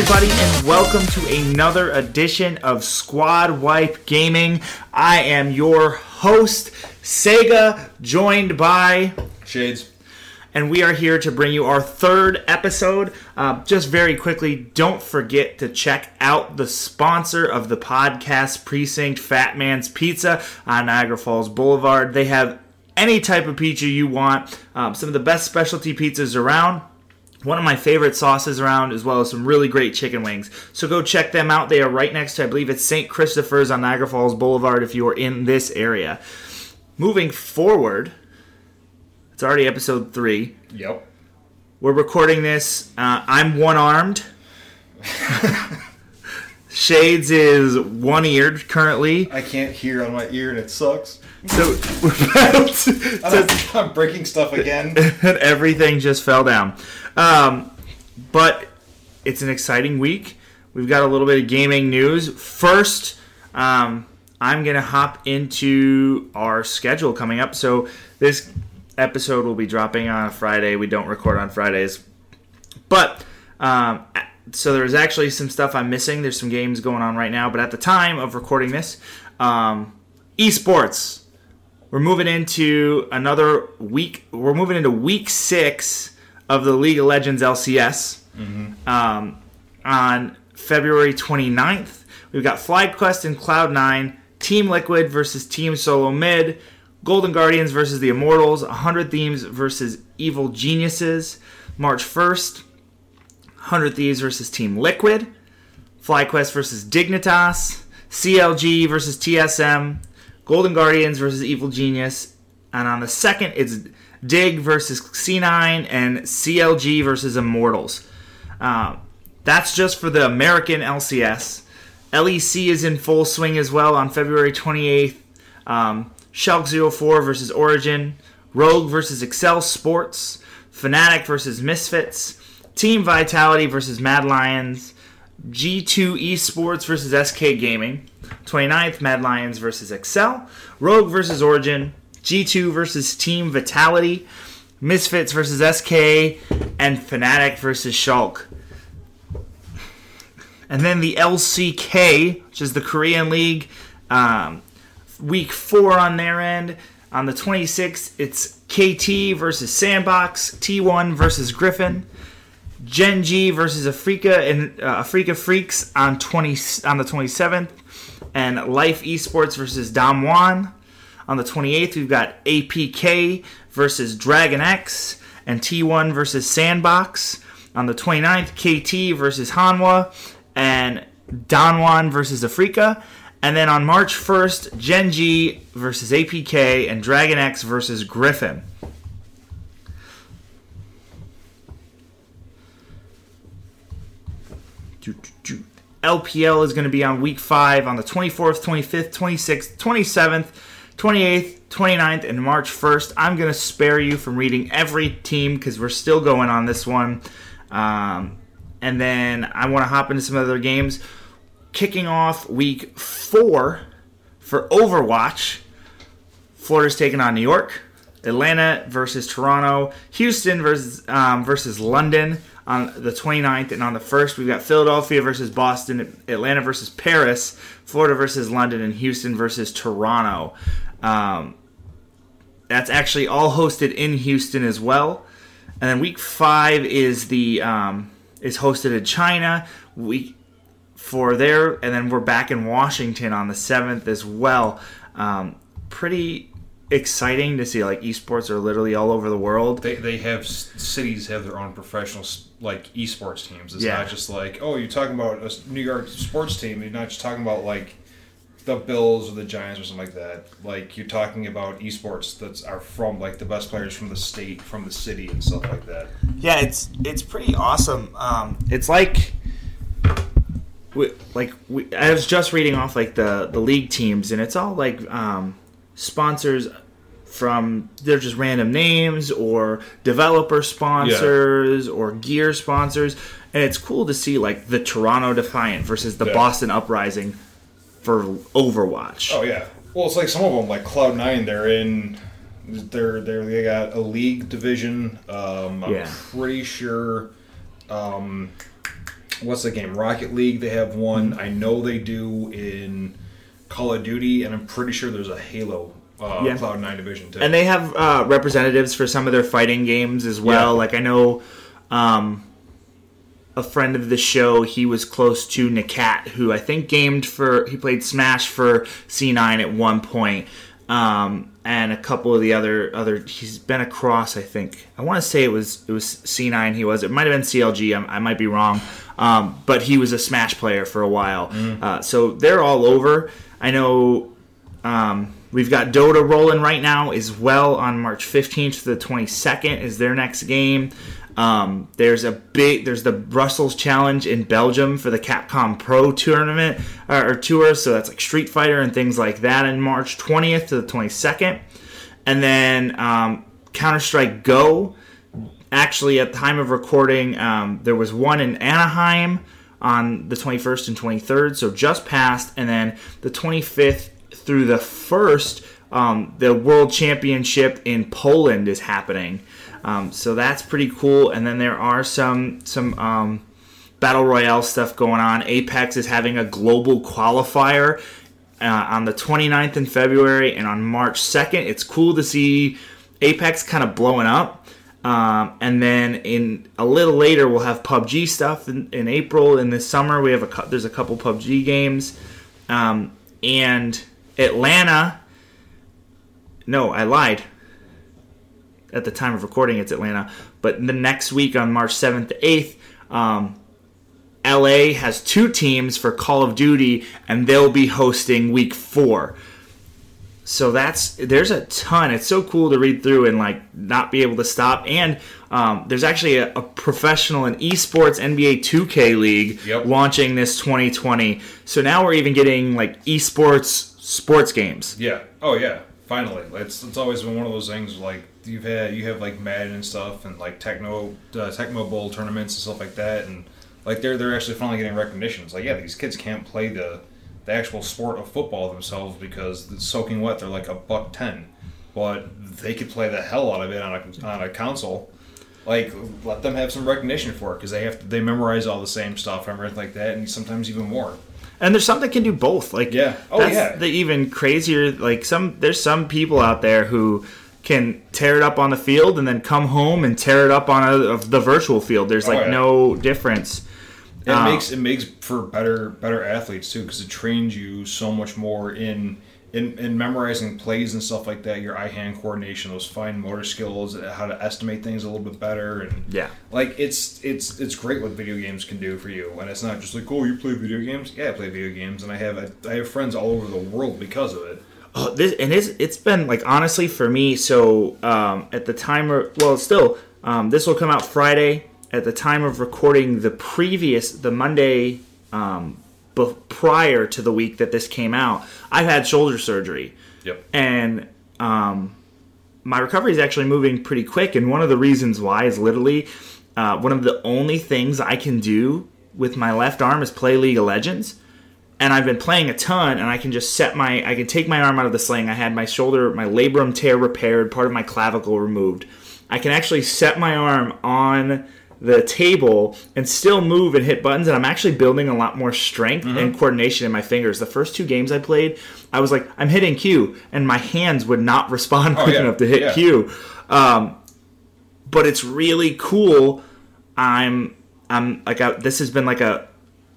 everybody, and welcome to another edition of Squad Wipe Gaming. I am your host, Sayga, joined by Shades. and we are here to bring you our third episode. Uh, just very quickly, don't forget to check out the sponsor of the podcast, Precinct Fat Man's Pizza on Niagara Falls Boulevard. They have any type of pizza you want, um, some of the best specialty pizzas around. One of my favorite sauces around, as well as some really great chicken wings. So go check them out. They are right next to, I believe it's St. Christopher's on Niagara Falls Boulevard if you are in this area. Moving forward, it's already episode three. Yep. We're recording this. Uh, I'm one armed. Shades is one eared currently. I can't hear on my ear and it sucks. So we're about to, I'm, I'm breaking stuff again. and everything just fell down. Um, but it's an exciting week. We've got a little bit of gaming news. First, um, I'm going to hop into our schedule coming up. So this episode will be dropping on a Friday. We don't record on Fridays. But um, so there's actually some stuff I'm missing. There's some games going on right now. But at the time of recording this, um, esports we're moving into another week. We're moving into week six of the League of Legends LCS. Um, on February 29th, we've got FlyQuest and Cloud9, Team Liquid versus Team Solo Mid, Golden Guardians versus the Immortals, 100 Thieves versus Evil Geniuses. March 1st, 100 Thieves versus Team Liquid, FlyQuest versus Dignitas, CLG versus TSM, Golden Guardians versus Evil Genius, and on the second it's Dig versus C9 and CLG versus Immortals. Uh, that's just for the American LCS. LEC is in full swing as well on February 28th. Um, Schalke 04 versus Origin, Rogue versus Excel Sports, Fnatic versus Misfits, Team Vitality versus Mad Lions, G2 Esports versus SK Gaming, 29th Mad Lions versus Excel, Rogue versus Origin, G2 versus Team Vitality, Misfits versus SK, and Fnatic versus Schalke. And then the LCK, which is the Korean League, um, week four on their end. On the 26th, it's KT versus Sandbox, T1 versus Griffin, Gen G versus Afreeca and uh, Afreeca Freecs on 20 on the 27th, and Life Esports versus Damwon. On the 28th, we've got APK versus Dragon X and T1 versus Sandbox. On the 29th, KT versus Hanwha and Damwon versus Afreeca. And then on March 1st, Gen G versus APK and Dragon X versus Griffin. LPL is going to be on week 5 on the 24th, 25th, 26th, 27th, 28th, 29th, and March 1st. I'm going to spare you from reading every team because we're still going on this one. Um, and then I want to hop into some other games. Kicking off week 4 for Overwatch, Florida's taking on New York. Atlanta versus Toronto, Houston versus um, versus London on the 29th, and on the 1st, we've got Philadelphia versus Boston, Atlanta versus Paris, Florida versus London, and Houston versus Toronto. Um, that's actually all hosted in Houston as well. And then week five is the um, is hosted in China. Week for there, and then we're back in Washington on the seventh as well. Um, pretty exciting to see like esports are literally all over the world. They, they have cities have their own professional like esports teams. It's Yeah. not just like oh you're talking about a New York sports team. You're not just talking about like the Bills or the Giants or something like that. Like you're talking about esports that are from like the best players from the state, from the city, and stuff like that. Yeah, it's it's pretty awesome. Um, it's like, we, like we, I was just reading off like the the league teams, and it's all like um, sponsors from they're just random names or developer sponsors or gear sponsors and it's cool to see like the Toronto Defiant versus the Yeah. Boston Uprising for Overwatch. Oh yeah. Well, it's like some of them, like Cloud Nine. They're in. They're they they got a league division. Um, I'm Yeah. pretty sure. Um, what's the game? Rocket League. They have one. I know they do in Call of Duty, and I'm pretty sure there's a Halo uh, Yeah. Cloud Nine division too. And they have uh, representatives for some of their fighting games as well. Yeah. Like I know um, a friend of the show, he was close to Nakat, who I think gamed for he played Smash for C9 at one point. Um, and a couple of the other other he's been across I think I want to say it was it was C9 he was it might have been CLG I, I might be wrong um, but he was a Smash player for a while uh, so they're all over I know um, we've got Dota rolling right now as well on March 15th to the 22nd is their next game. Um, there's a big there's the Brussels Challenge in Belgium for the Capcom Pro tournament uh, or tour, so that's like Street Fighter and things like that in March 20th to the 22nd, and then um, Counter Strike Go. Actually, at the time of recording, um, there was one in Anaheim on the 21st and 23rd, so just passed, and then the 25th through the 1st, um, the World Championship in Poland is happening. Um, so that's pretty cool. And then there are some some um, battle royale stuff going on. Apex is having a global qualifier uh, on the 29th in February and on March 2nd. It's cool to see Apex kind of blowing up. Um, and then in a little later, we'll have PUBG stuff in, in April. In this summer, we have a there's a couple PUBG games, um, and Atlanta. No, I lied. At the time of recording, it's Atlanta. But the next week on March 7th to 8th, um, LA has two teams for Call of Duty, and they'll be hosting week four. So that's there's a ton. It's so cool to read through and like not be able to stop. And um, there's actually a, a professional and esports NBA 2K league Yep. launching this 2020. So now we're even getting like esports sports games. Yeah. Oh yeah. Finally, it's it's always been one of those things like you've had you have like Madden and stuff and like Techno uh, Tecmo Bowl tournaments and stuff like that and like they're they're actually finally getting recognition. It's like yeah, these kids can't play the the actual sport of football themselves because it's soaking wet. They're like a buck ten, but they could play the hell out of it on a on a console. Like let them have some recognition for it because they have to, they memorize all the same stuff and everything like that, and sometimes even more. And there's some that can do both. Like Yeah. Oh, that's yeah. The even crazier. Like some there's some people out there who can tear it up on the field and then come home and tear it up on a, of the virtual field. There's Oh, like yeah. no difference. It Uh, makes it makes for better better athletes too because it trains you so much more in, in in memorizing plays and stuff like that. Your eye hand coordination, those fine motor skills, how to estimate things a little bit better, and Yeah. like it's it's it's great what video games can do for you. And it's not just like oh you play video games. Yeah, I play video games, and I have I have friends all over the world because of it. Oh, this and it's it's been like honestly for me. So um, at the time, of, well, still, um, this will come out Friday. At the time of recording, the previous the Monday um, be- prior to the week that this came out, I've had shoulder surgery. Yep. and um, my recovery is actually moving pretty quick. And one of the reasons why is literally uh, one of the only things I can do with my left arm is play League of Legends. And I've been playing a ton, and I can just set my, I can take my arm out of the sling. I had my shoulder, my labrum tear repaired, part of my clavicle removed. I can actually set my arm on the table and still move and hit buttons and I'm actually building a lot more strength Mm-hmm. and coordination in my fingers. The first two games I played, I was like, I'm hitting Q and my hands would not respond quick Oh, yeah. enough to hit Yeah. Q. Um, but it's really cool. I'm I'm like I, this has been like a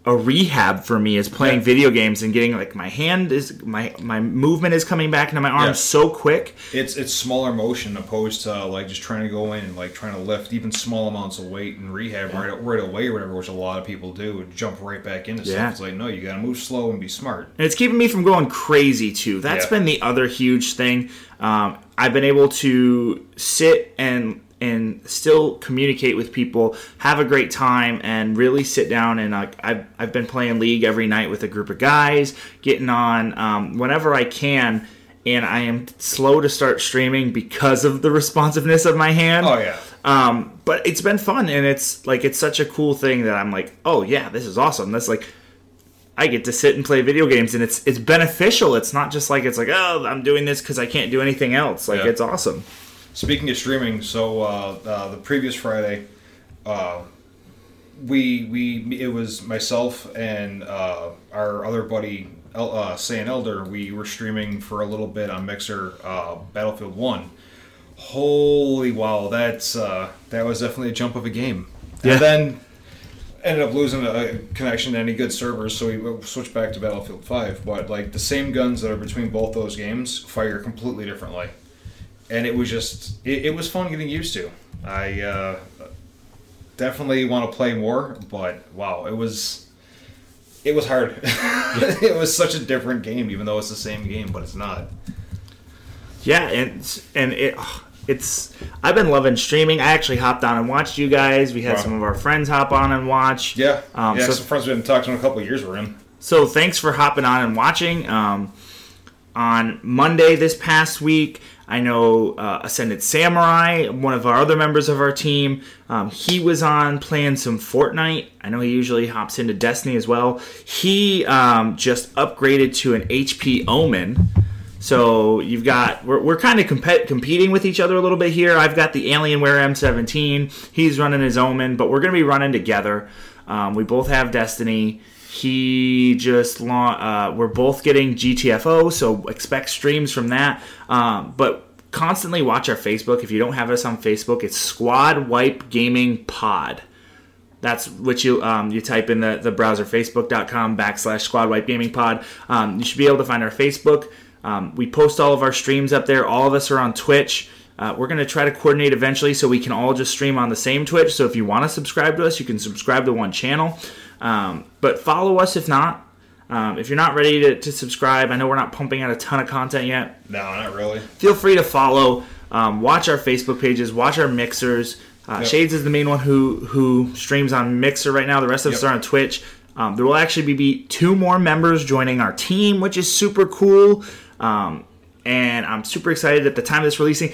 a rehab for me is playing Yeah. video games and getting like my hand is my my movement is coming back into my arm Yeah. so quick. It's it's smaller motion opposed to like just trying to go in and like trying to lift even small amounts of weight and rehab right right away or whatever, which a lot of people do and jump right back into Yeah. stuff. It's like no, you got to move slow and be smart. And it's keeping me from going crazy too. That's Yeah. been the other huge thing. Um, I've been able to sit and and still communicate with people, have a great time, and really sit down and like I've I've been playing league every night with a group of guys, getting on um, whenever I can. and I am slow to start streaming because of the responsiveness of my hand. Oh yeah. Um, but it's been fun, and it's like it's such a cool thing that I'm like, oh yeah, this is awesome. That's like I get to sit and play video games, and it's it's beneficial. It's not just like it's like oh I'm doing this because I can't do anything else. Like Yeah. it's awesome. Speaking of streaming, so uh, uh, the previous Friday, uh, we we it was myself and uh, our other buddy El, uh, Saiyan Elder. We were streaming for a little bit on Mixer uh, Battlefield One. Holy wow, that's uh, that was definitely a jump of a game. Yeah. And then ended up losing a connection to any good servers, so we switched back to Battlefield Five. But like the same guns that are between both those games fire completely differently and it was just it, it was fun getting used to. I uh, definitely want to play more, but wow, it was it was hard. it was such a different game, even though it's the same game, but it's not. Yeah, and and it it's I've been loving streaming. I actually hopped on and watched you guys. We had Wow. some of our friends hop on and watch. Yeah, Um, yeah. so- some friends we haven't talked to in a couple of years were in. So thanks for hopping on and watching. Um, on Monday this past week, I know uh, Ascended Samurai, one of our other members of our team, um, he was on playing some Fortnite. I know he usually hops into Destiny as well. He um, just upgraded to an HP Omen. So you've got we're, we're kind of compet- competing with each other a little bit here. I've got the Alienware M17. He's running his Omen, but we're going to be running together. Um, we both have Destiny. He just la- uh, we're both getting GTFO, so expect streams from that. Um, but constantly watch our Facebook. If you don't have us on Facebook, it's Squad Wipe Gaming Pod. That's what you um, you type in the, the browser facebook.com backslash squad wipe gaming pod. Um, you should be able to find our Facebook. Um, we post all of our streams up there. All of us are on Twitch. Uh, we're going to try to coordinate eventually so we can all just stream on the same Twitch. So if you want to subscribe to us, you can subscribe to one channel. Um, but follow us if not. Um, if you're not ready to, to subscribe, I know we're not pumping out a ton of content yet No, not really. feel free to follow. Um, watch our Facebook pages. Watch our mixers. Uh, Yep. Shades is the main one who who streams on Mixer right now. The rest of us Yep. are on Twitch. Um, there will actually be, be two more members joining our team, which is super cool. Um, and I'm super excited at the time of this releasing.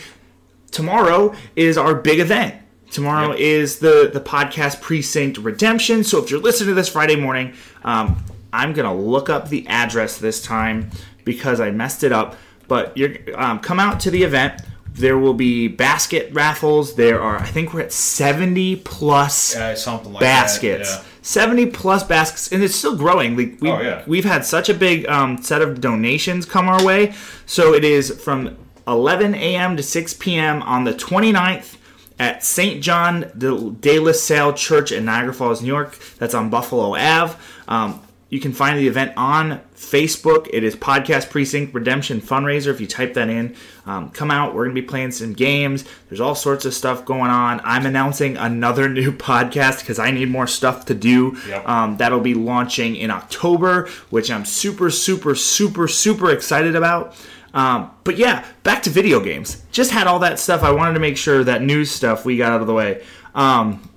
Tomorrow is our big event. Tomorrow Yep. is the the podcast precinct redemption. So if you're listening to this Friday morning, um, I'm gonna look up the address this time because I messed it up. But you're um, come out to the event. There will be basket raffles. There are, I think we're at 70 plus Yeah, something like baskets. that. 70 plus baskets, and it's still growing. Like we, Oh, yeah. We've had such a big um, set of donations come our way. So it is from 11 a.m. to 6 p.m. on the 29th at St. John de, La Salle Church in Niagara Falls, New York. That's on Buffalo Ave. Um, you can find the event on Facebook. It is Podcast Precinct Redemption Fundraiser. If you type that in, um, come out. We're going to be playing some games. There's all sorts of stuff going on. I'm announcing another new podcast because I need more stuff to do. Um, that'll be launching in October, which I'm super, super, super, super excited about. Um, but yeah, back to video games. Just had all that stuff. I wanted to make sure that news stuff we got out of the way. Um,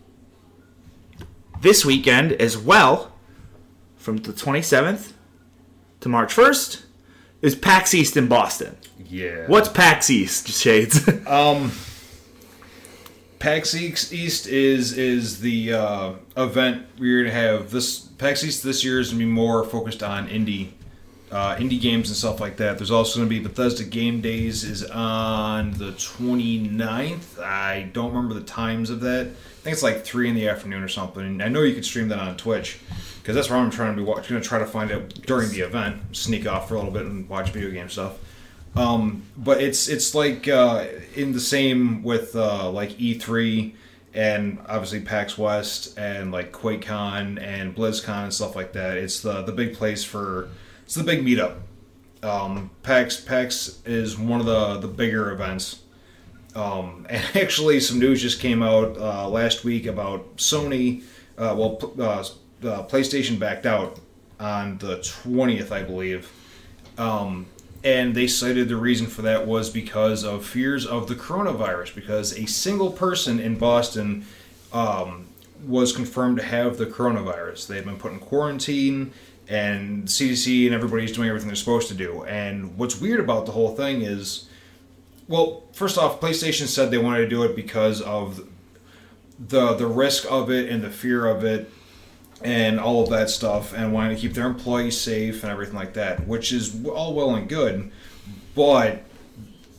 this weekend as well, from the 27th to March 1st, is PAX East in Boston. Yeah. What's PAX East, Shades? PAX East East is is the uh, event we're gonna have. This PAX East this year is gonna be more focused on indie uh, indie games and stuff like that. There's also gonna be Bethesda Game Days is on the 29th. I don't remember the times of that. I think it's like three in the afternoon or something. I know you could stream that on Twitch because that's where I'm trying to be. Watch, gonna try to find it during the event. Sneak off for a little bit and watch video game stuff. Um, but it's it's like uh, in the same with uh, like E3 and obviously PAX West and like QuakeCon and BlizzCon and stuff like that. It's the the big place for it's the big meetup. Um, PAX PAX is one of the the bigger events. Um, and actually, some news just came out uh, last week about Sony. Uh, well, uh, uh, PlayStation backed out on the twentieth, I believe. Um, and they cited the reason for that was because of fears of the coronavirus, because a single person in Boston um, was confirmed to have the coronavirus. They've been put in quarantine, and CDC and everybody's doing everything they're supposed to do. And what's weird about the whole thing is, well, first off, PlayStation said they wanted to do it because of the the risk of it and the fear of it and all of that stuff and wanting to keep their employees safe and everything like that, which is all well and good, but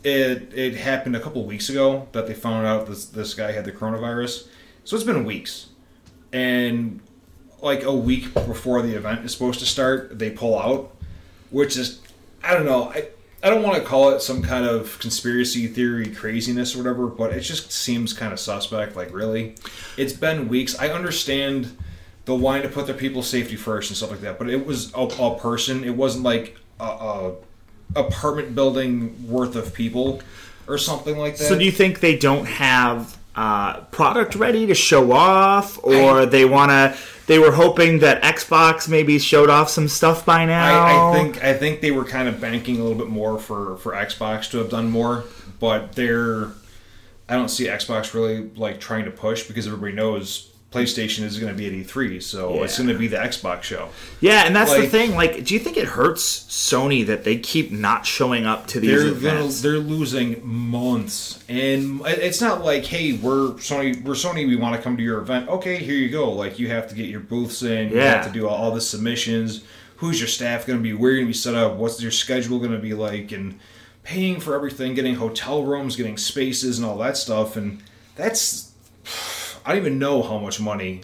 it it happened a couple weeks ago that they found out this this guy had the coronavirus. So it's been weeks. And like a week before the event is supposed to start, they pull out, which is I don't know. I I don't want to call it some kind of conspiracy theory craziness or whatever, but it just seems kind of suspect. Like, really? It's been weeks. I understand the wanting to put their people's safety first and stuff like that, but it was a, a person. It wasn't like a, a apartment building worth of people or something like that. So do you think they don't have uh, product ready to show off, or I- they want to? They were hoping that Xbox maybe showed off some stuff by now. I, I think I think they were kind of banking a little bit more for for Xbox to have done more, but they're I don't see Xbox really like trying to push because everybody knows PlayStation is going to be at E3, so it's going to be the Xbox show. Yeah, and that's the thing. Like, do you think it hurts Sony that they keep not showing up to these They're gonna, events? they're losing months, and it's not like, hey, we're Sony, we're Sony, we want to come to your event. Okay, here you go. Like you have to get your booths in, you Yeah. have to do all, all the submissions. Who's your staff going to be? Where you're going to be set up? What's your schedule going to be like? And paying for everything, getting hotel rooms, getting spaces, and all that stuff. And that's I don't even know how much money.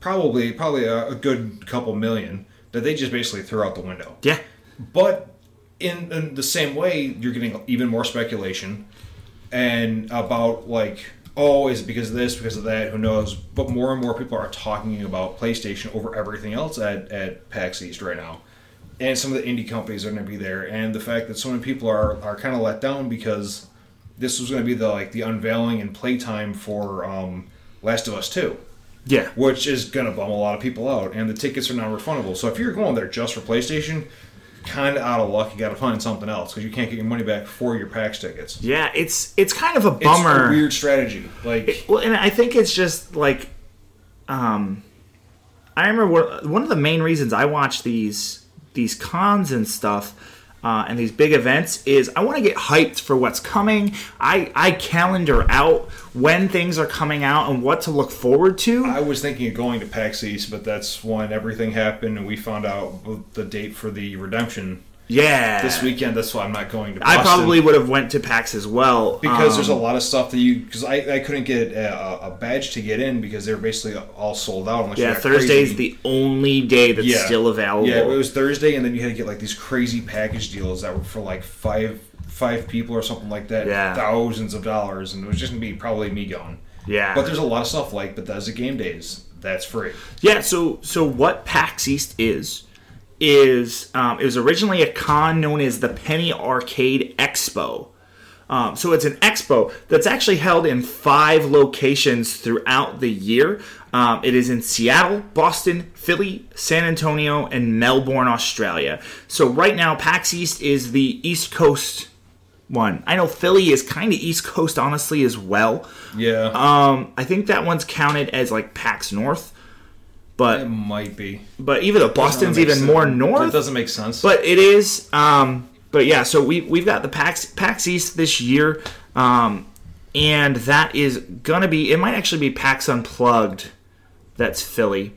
Probably, probably a, a good couple million that they just basically threw out the window. yeah, But in, in the same way, you're getting even more speculation and about like, oh, is it because of this, because of that? Who knows? But more and more people are talking about PlayStation over everything else at at PAX East right now, and some of the indie companies are going to be there, and the fact that so many people are are kind of let down because this was going to be the like the unveiling and playtime for um, Last of Us Two yeah. which is going to bum a lot of people out. And the tickets are non-refundable. So if you're going there just for PlayStation, kind of out of luck. You got to find something else because you can't get your money back for your PAX tickets. Yeah, it's it's kind of a It's bummer. a weird strategy. Like, Well, and I think it's just like, um, I remember one- one of the main reasons I watch these these cons and stuff. Uh, and these big events is I want to get hyped for what's coming. I, I calendar out when things are coming out and what to look forward to. I was thinking of going to PAX East, but that's when everything happened and we found out the date for the redemption yeah, this weekend. That's why I'm not going to. I probably would have went to PAX as well because there's a um, lot of stuff that you because I, I couldn't get a, a badge to get in because they're basically all sold out. Unless yeah Thursday's crazy- the only day that's still available. Yeah, it was Thursday, and then you had to get like these crazy package deals that were for like five five people or something like that. Yeah. thousands of dollars, and it was just gonna be probably me going. yeah. But there's a lot of stuff like Bethesda Game Days that's free. Yeah, so so what PAX East is is um, it was originally a con known as the Penny Arcade Expo. Um, so it's an expo that's actually held in five locations throughout the year. Um, it is in Seattle, Boston, Philly, San Antonio, and Melbourne, Australia. So right now, PAX East is the East Coast one. I know Philly is kind of East Coast, honestly, as well. Yeah, Um, I think that one's counted as like PAX North, but it might be. but even though Boston's even sense. more That north, doesn't make sense. but it is. Um, but yeah, so we we've got the PAX PAX East this year, um, and that is gonna be. It might actually be PAX Unplugged. That's Philly.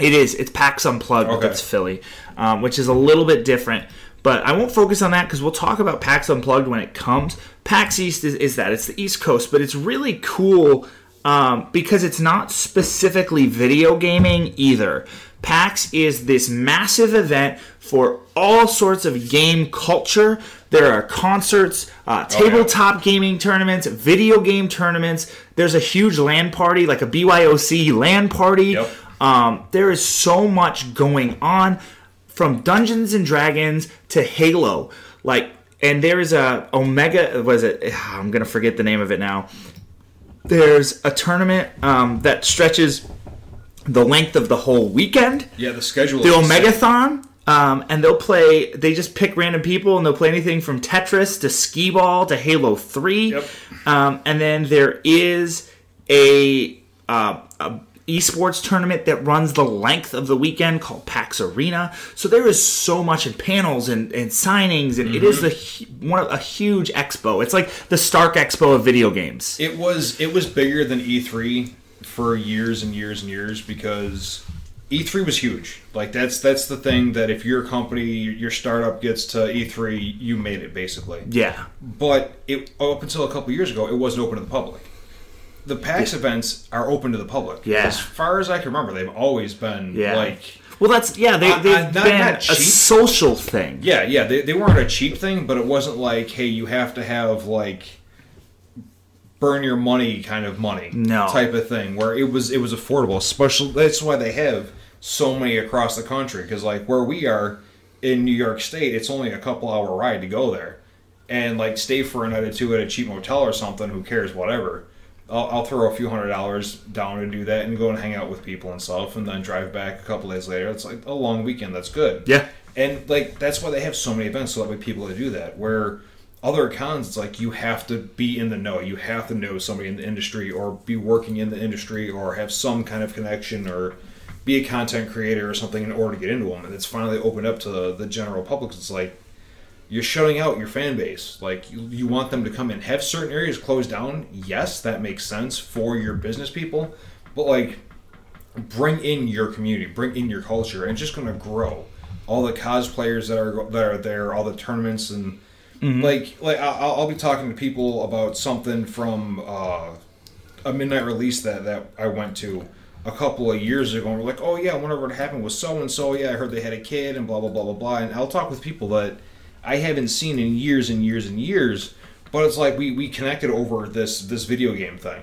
It is. It's PAX Unplugged. Okay. That's Philly, um, which is a little bit different. But I won't focus on that because we'll talk about PAX Unplugged when it comes. PAX East is, is that it's the East Coast, but it's really cool um, because it's not specifically video gaming either. PAX is this massive event for all sorts of game culture. There are concerts, uh, tabletop gaming tournaments, video game tournaments. There's a huge LAN party, like a BYOC LAN party. Yep. Um, there is so much going on from Dungeons and Dragons to Halo. Like, and there is a Omega. Was it? I'm gonna forget the name of it now. There's a tournament um, that stretches the length of the whole weekend. yeah, the schedule. The. Omegathon. Um, and they'll play. They just pick random people, and they'll play anything from Tetris to Skee Ball to Halo Three. Yep. Um, and then there is a, uh, a esports tournament that runs the length of the weekend called PAX Arena. So there is so much in panels and, and signings, and it is mm-hmm. the one of, a huge expo. It's like the Stark Expo of video games. It was it was bigger than E3 for years and years and years because E3 was huge. Like that's that's the thing that if your company, your startup gets to E3, you made it basically. Yeah, But it up until a couple years ago, it wasn't open to the public. The PAX events are open to the public. Yeah. As far as I can remember, they've always been yeah. like well, that's yeah. They, they've uh, been not a social thing. Yeah, yeah, they, they weren't a cheap thing, but it wasn't like, hey, you have to have like burn your money kind of money No. type of thing where it was it was affordable. Especially that's why they have so many across the country because like where we are in New York State, it's only a couple hour ride to go there, and like stay for a night or two at a cheap motel or something. Who cares? Whatever. I'll, I'll throw a few hundred dollars down to do that and go and hang out with people and stuff, and then drive back a couple days later. It's like a long weekend. That's good. Yeah. And like that's why they have so many events, so that way people to do that. Where other cons, it's like you have to be in the know, you have to know somebody in the industry, or be working in the industry, or have some kind of connection, or be a content creator or something in order to get into them. And it's finally opened up to the, the general public. It's like you're shutting out your fan base. Like you, you want them to come in. Have certain areas closed down. Yes, that makes sense for your business people, but like bring in your community, bring in your culture, and it's just going to grow. All the cosplayers that are that are there, all the tournaments, and like like I'll, I'll be talking to people about something from uh, a midnight release that that I went to a couple of years ago, and we're like, oh yeah, whenever it happened with so and so, yeah, I heard they had a kid, and blah blah blah blah blah, and I'll talk with people that I haven't seen in years and years and years, but it's like we we connected over this this video game thing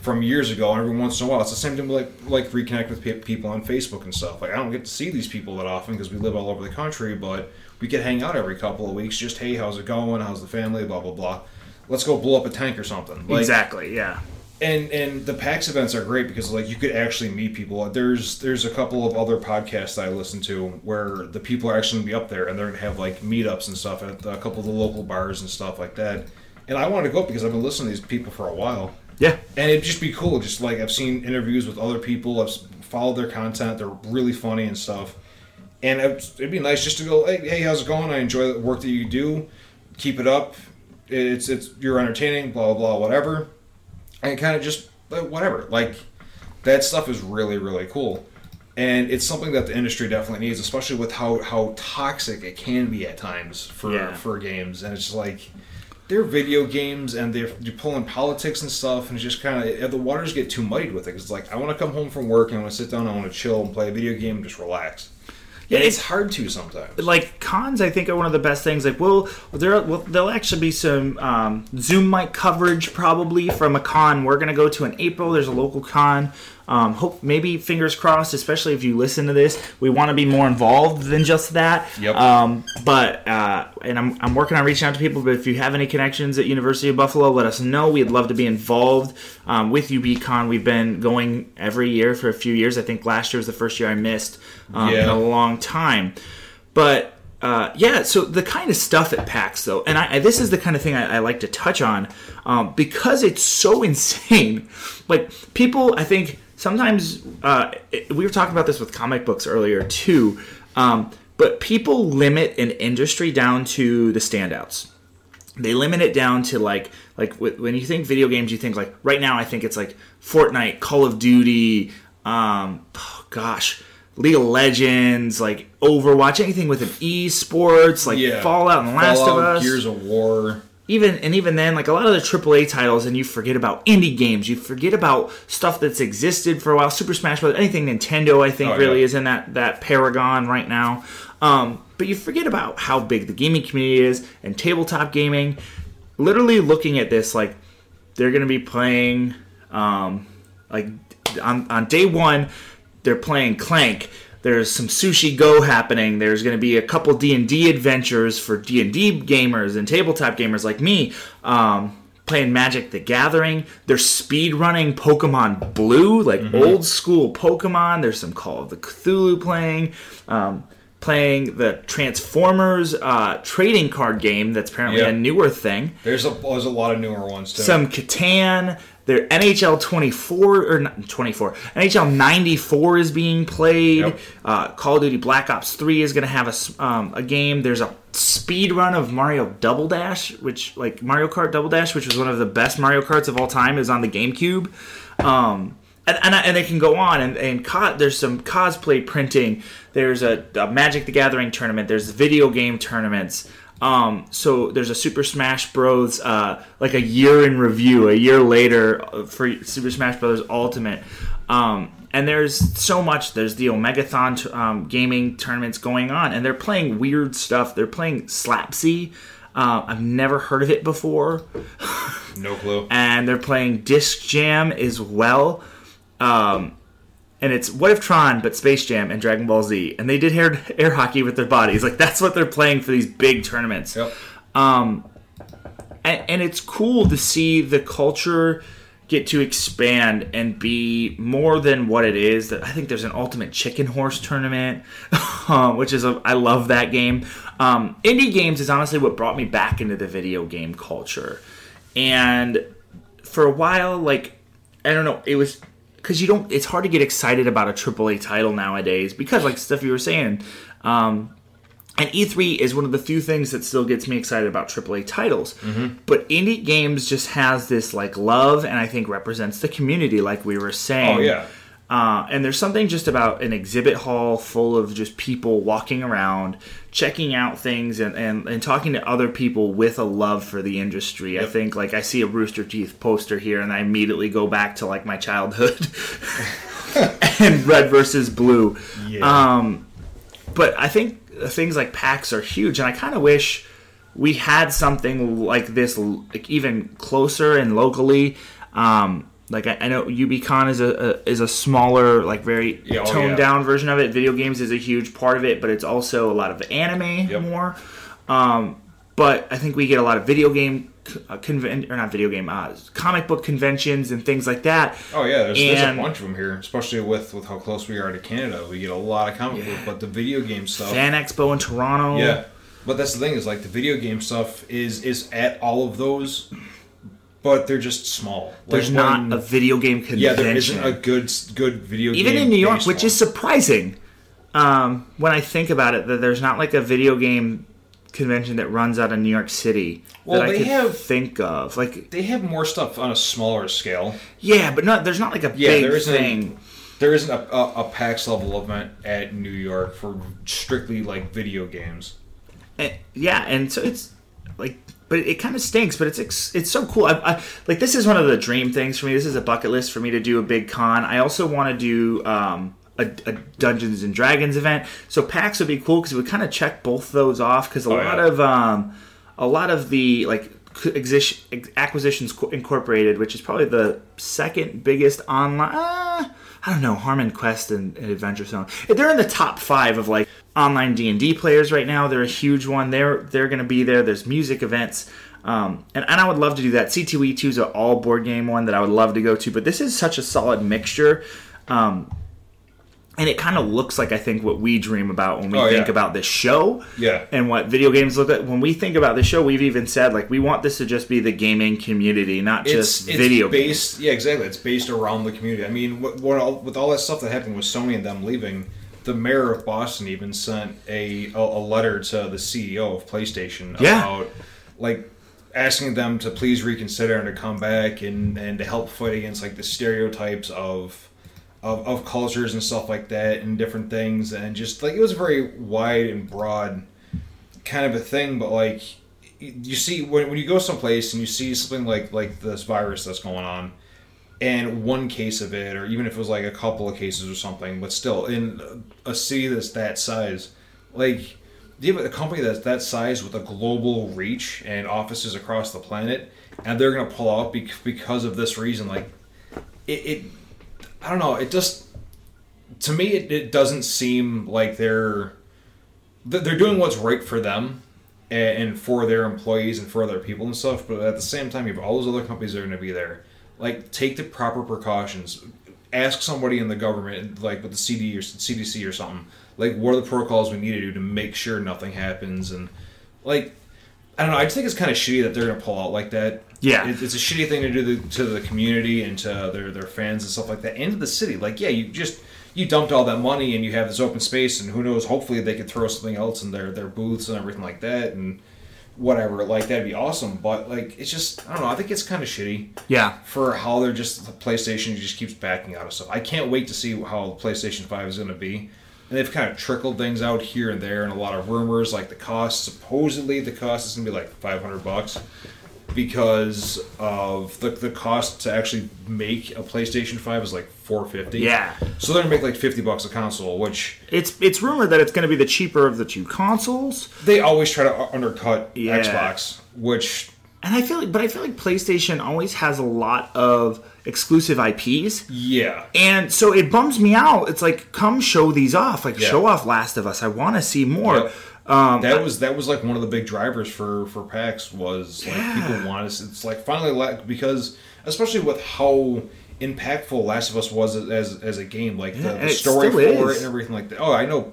from years ago, and every once in a while, it's the same thing. Like like reconnect with pe- people on Facebook and stuff. Like I don't get to see these people that often because we live all over the country, but we could hang out every couple of weeks. Just hey, how's it going? How's the family? Blah blah blah. Let's go blow up a tank or something. Like, exactly. Yeah. And and the PAX events are great because like you could actually meet people. There's there's a couple of other podcasts that I listen to where the people are actually gonna be up there and they're gonna have like meetups and stuff at a couple of the local bars and stuff like that. And I wanted to go because I've been listening to these people for a while, Yeah. and it'd just be cool. Just like I've seen interviews with other people, I've followed their content. They're really funny and stuff. And it'd it'd be nice just to go, hey, hey, how's it going? I enjoy the work that you do. Keep it up. It's it's you're entertaining. Blah blah blah. Whatever and kind of just whatever. Like that stuff is really really cool, and it's something that the industry definitely needs, especially with how how toxic it can be at times for Yeah. for games. And it's just like they're video games, and they're you're pulling politics and stuff, and it's just kind of the waters get too muddied with it. 'cause it's like I want to come home from work and I want to sit down, I want to chill and play a video game, and just relax. Yeah, it's it's- hard to sometimes. like cons i think are one of the best things. Like we'll there will there'll actually be some um, zoom mic coverage probably from a con. We're going to go to in april. There's a local con um, hope maybe fingers crossed especially if you listen to this we want to be more involved than just that. Yep. um, but uh, and I'm, I'm working on reaching out to people but if you have any connections at university of buffalo let us know. We'd love to be involved um, with ubcon. We've been going every year for a few years. I think last year was the first year i missed um, in a long time. But uh, yeah, so the kind of stuff it PAX, though, and I, I, this is the kind of thing I, I like to touch on um, because it's so insane. Like people, I think sometimes uh, it- we were talking about this with comic books earlier too. Um, but people limit an industry down to the standouts they limit it down to like like wh- when you think video games you think like right now i think it's like fortnite call of duty um oh gosh league of legends like overwatch anything with an esports like yeah, fallout and last Fallout, of us Gears of War. Even and even then like a lot of the AAA titles and you forget about indie games. You forget about stuff that's existed for a while. Super Smash Bros. Anything Nintendo I think Oh, really yeah. is in that that paragon right now. Um, but you forget about how big the gaming community is and tabletop gaming. Literally looking at this like they're going to be playing um, like on, on day one they're playing clank there's some sushi go happening there's going to be a couple d&d adventures for d&d gamers and tabletop gamers like me um, playing magic the gathering they're speed running pokemon blue like old school pokemon there's some call of the cthulhu playing um, playing the Transformers uh, trading card game. That's apparently Yeah. a newer thing. There's a there's a lot of newer ones too. Some Catan. Their NHL 24 or 24 NHL 94 is being played. Yep. Uh, Call of Duty Black Ops 3 is going to have a, um, a game. There's a speed run of Mario Double Dash, which like Mario Kart Double Dash, which was one of the best Mario Karts of all time, is on the GameCube. Um, and, and, and they can go on and, and co- there's some cosplay printing. There's a, a Magic the Gathering tournament. There's video game tournaments. Um, so there's a Super Smash Bros. Uh, like a year in review, a year later uh, for Super Smash Bros. Ultimate. Um, and there's so much. There's the Omegathon t- um, gaming tournaments going on, and they're playing weird stuff. They're playing Slapsy. Uh, I've never heard of it before no clue. and they're playing Disc Jam as well. Um, and it's What If Tron, but Space Jam and Dragon Ball Z. And they did air, air hockey with their bodies. Like, that's what they're playing for these big tournaments. Yep. Um, And, and it's cool to see the culture get to expand and be more than what it is. That I think there's an Ultimate Chicken Horse tournament, um, which is a I love that game. Um, indie games is honestly what brought me back into the video game culture, and for a while, like I don't know, it was because you don't. It's hard to get excited about a AAA title nowadays because, like stuff you were saying, um, and E3 is one of the few things that still gets me excited about AAA titles. Mm-hmm. But indie games just has this like love, and I think represents the community, like we were saying. Oh yeah. Uh, and there's something just about an exhibit hall full of just people walking around, checking out things, and, and, and talking to other people with a love for the industry. I think, like, I see a Rooster Teeth poster here, and I immediately go back to, like, my childhood and red versus blue. Yeah. Um, but I think things like PAX are huge, and I kind of wish we had something like this, like even closer and locally. Um, like I, I know UBCon is a, a is a smaller, like very Yeah, oh, toned yeah. down version of it. Video games is a huge part of it, but it's also a lot of anime Yep. more. Um, but I think we get a lot of video game uh, conven- or not video game, uh, comic book conventions and things like that. Oh yeah, there's, there's a bunch of them here, especially with with how close we are to Canada. We get a lot of comic book, but the video game stuff. Fan Expo in Toronto. Yeah, but that's the thing is like the video game stuff is is at all of those, but they're just small. There's not a video game convention. yeah, there isn't a good good video even game Even in New York, which one. is surprising um, when I think about it. That there's not like a video game convention that runs out of New York City Well, that I they could have- think of. Like, they have more stuff on a smaller scale. yeah, but not there's not like a Yeah, big there isn't- thing. There isn't a, a, a PAX level event at New York for strictly like video games. And- yeah, and so it's like, but it kind of stinks. But it's it's so cool. I, I like this is one of the dream things for me. This is a bucket list for me to do a big con. I also want to do um, a, a Dungeons and Dragons event. So PAX would be cool because it would kind of check both those off. Because a Oh, lot yeah. of um, a lot of the like acquisitions Co- incorporated, which is probably the second biggest online. Uh, I don't know, Harmon Quest and, and Adventure Zone. They're in the top five of like online D and D players right now. They're a huge one. They're they're going to be there. There's music events, um, and, and I would love to do that. CTE two is an all board game one that I would love to go to. But this is such a solid mixture. Um, and it kind of looks like I think what we dream about when we Oh, think yeah. about this show, Yeah. and what video games look like. When we think about this show, we've even said like we want this to just be the gaming community, not just it's, video it's games. based yeah exactly it's based around the community i mean what, what all, with all that stuff that happened with sony and them leaving the mayor of boston even sent a a, a letter to the ceo of playstation Yeah. about like asking them to please reconsider and to come back and and to help fight against like the stereotypes of of, of cultures and stuff like that and different things. And just like it was very wide and broad kind of a thing but like you see when, when you go someplace and you see something like like this virus that's going on and one case of it or even if it was like a couple of cases or something but still in a city that's that size like you have a company that's that size with a global reach and offices across the planet and they're going to pull out because of this reason like it, it i don't know it just to me it, it doesn't seem like they're they're doing what's right for them and, for their employees and for other people and stuff. But at the same time, you have all those other companies that are going to be there. Like, take the proper precautions. ask somebody in the government, like with the CD or CDC or something, like what are the protocols we need to do to make sure nothing happens, and like I don't know. I just think it's kind of shitty that they're gonna pull out like that. Yeah. It- it's a shitty thing to do the, to the community and to their their fans and stuff like that, and to the city. Like, yeah, you just you dumped all that money and you have this open space, and who knows? Hopefully, they could throw something else in their their booths and everything like that, and whatever. Like that'd be awesome. But like, it's just I don't know. I think it's kind of shitty Yeah. for how they're just the PlayStation just keeps backing out of stuff. I can't wait to see how the PlayStation Five is going to be. And they've kind of trickled things out here and there, and a lot of rumors like the cost. Supposedly, the cost is going to be like five hundred bucks because of the the cost to actually make a PlayStation Five is like four fifty. Yeah. so they're gonna make like fifty bucks a console, which It's it's rumored that it's going to be the cheaper of the two consoles. they always try to undercut Yeah. Xbox. Which And I feel like, but I feel like PlayStation always has a lot of exclusive IPs. yeah, And so it bums me out. It's like, come show these off. Like, Yeah. show off Last of Us. I want to see more. Yep. Um, that was that was like one of the big drivers for for PAX was like Yeah. people want us. It's like finally like because especially with how impactful Last of Us was as as a game, like Yeah, the, the story for is. it and everything like that. Oh, I know,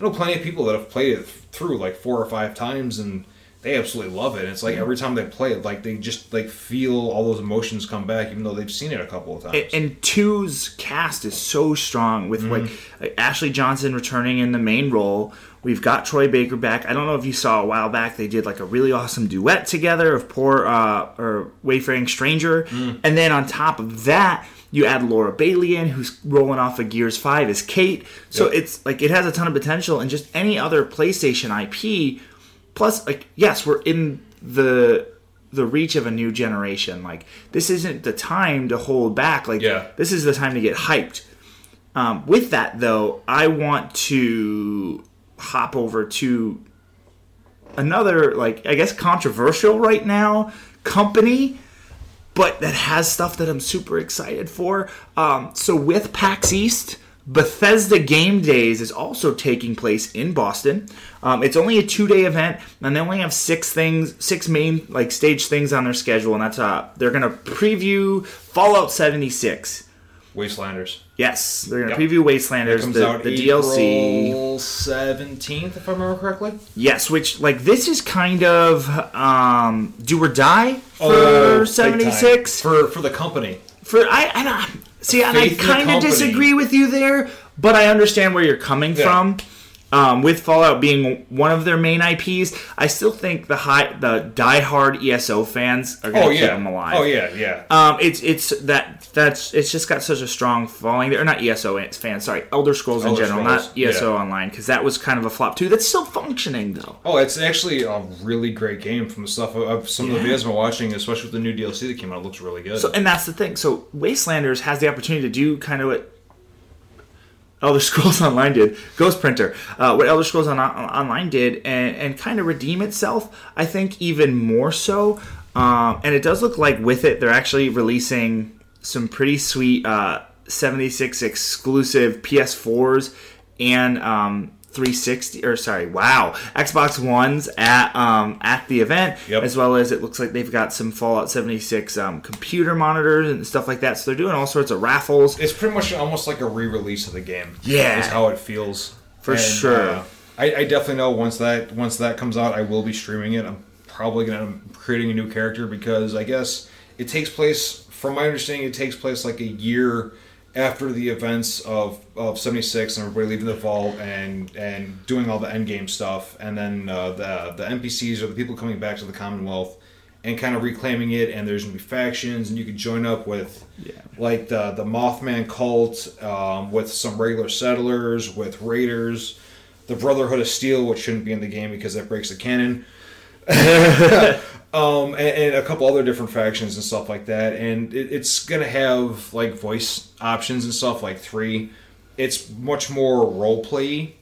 I know plenty of people that have played it through like four or five times and. They absolutely love it. And it's like every time they play it, like they just like feel all those emotions come back, even though they've seen it a couple of times. And- and two's cast is so strong with like Mm-hmm. Ashley Johnson returning in the main role. We've got Troy Baker back. I don't know if you saw a while back they did like a really awesome duet together of poor uh, or Wayfaring Stranger, Mm. and then on top of that. You add Laura Bailey in, who's rolling off of Gears Five as Kate. So Yep. it's like it has a ton of potential, and just any other PlayStation IP. Plus, like yes, we're in the the reach of a new generation. Like this isn't the time to hold back. Like Yeah. this is the time to get hyped. Um, with that though, I want to hop over to another like I guess controversial right now company, but that has stuff that I'm super excited for. Um, so with PAX East. Bethesda Game Days is also taking place in Boston. Um, it's only a two-day event, and they only have six things, six main like stage things on their schedule, and that's uh, they're gonna preview Fallout 76. Wastelanders. Yes, they're gonna Yep. preview Wastelanders, comes the, out the DLC. April seventeenth, if I remember correctly. Yes, which like this is kind of um, do or die for Oh, seventy six. for for the company. For I, I don't see, and I Faith kind of disagree with you there, but I understand where you're coming Yeah. from. Um, with Fallout being one of their main IPs, I still think the high, the diehard ESO fans are going Oh to keep them alive. Oh yeah, yeah. Um, it's it's that that's it's just got such a strong following there. Or not ESO fans, sorry, Elder Scrolls in general, Scrolls, not ESO yeah. Online, because that was kind of a flop too. That's still functioning though. Oh, it's actually a really great game from the stuff of some of the Yeah. videos I've been watching, especially with the new DLC that came out. It looks really good. So, and that's the thing. So, Wastelanders has the opportunity to do kind of what Elder Scrolls Online did, Ghost Printer, uh, what Elder Scrolls on, Online did, and, and kind of redeem itself. I think even more so. Um, and it does look like with it, they're actually releasing some pretty sweet uh, 76 exclusive PS4s and um, 360 or sorry, wow, Xbox Ones at um, at the event, Yep. as well as it looks like they've got some Fallout 76 um, computer monitors and stuff like that. So they're doing all sorts of raffles. it's pretty much almost like a re-release of the game. Yeah. is how it feels For sure. uh, I, I definitely know once that once that comes out, I will be streaming it. I'm probably gonna I'm creating a new character because I guess it takes place. From my understanding, it takes place like a year after the events of, of 76 and everybody leaving the vault and and doing all the end game stuff and then uh, the the npcs or the people coming back to the commonwealth and kind of reclaiming it and there's gonna be factions and you could join up with like the the mothman cult um, with some regular settlers with raiders. The brotherhood of steel which shouldn't be in the game because that breaks the canon um, and, and a couple other different factions and stuff like that. And it, it's gonna have like voice options and stuff like three. It's much more role play,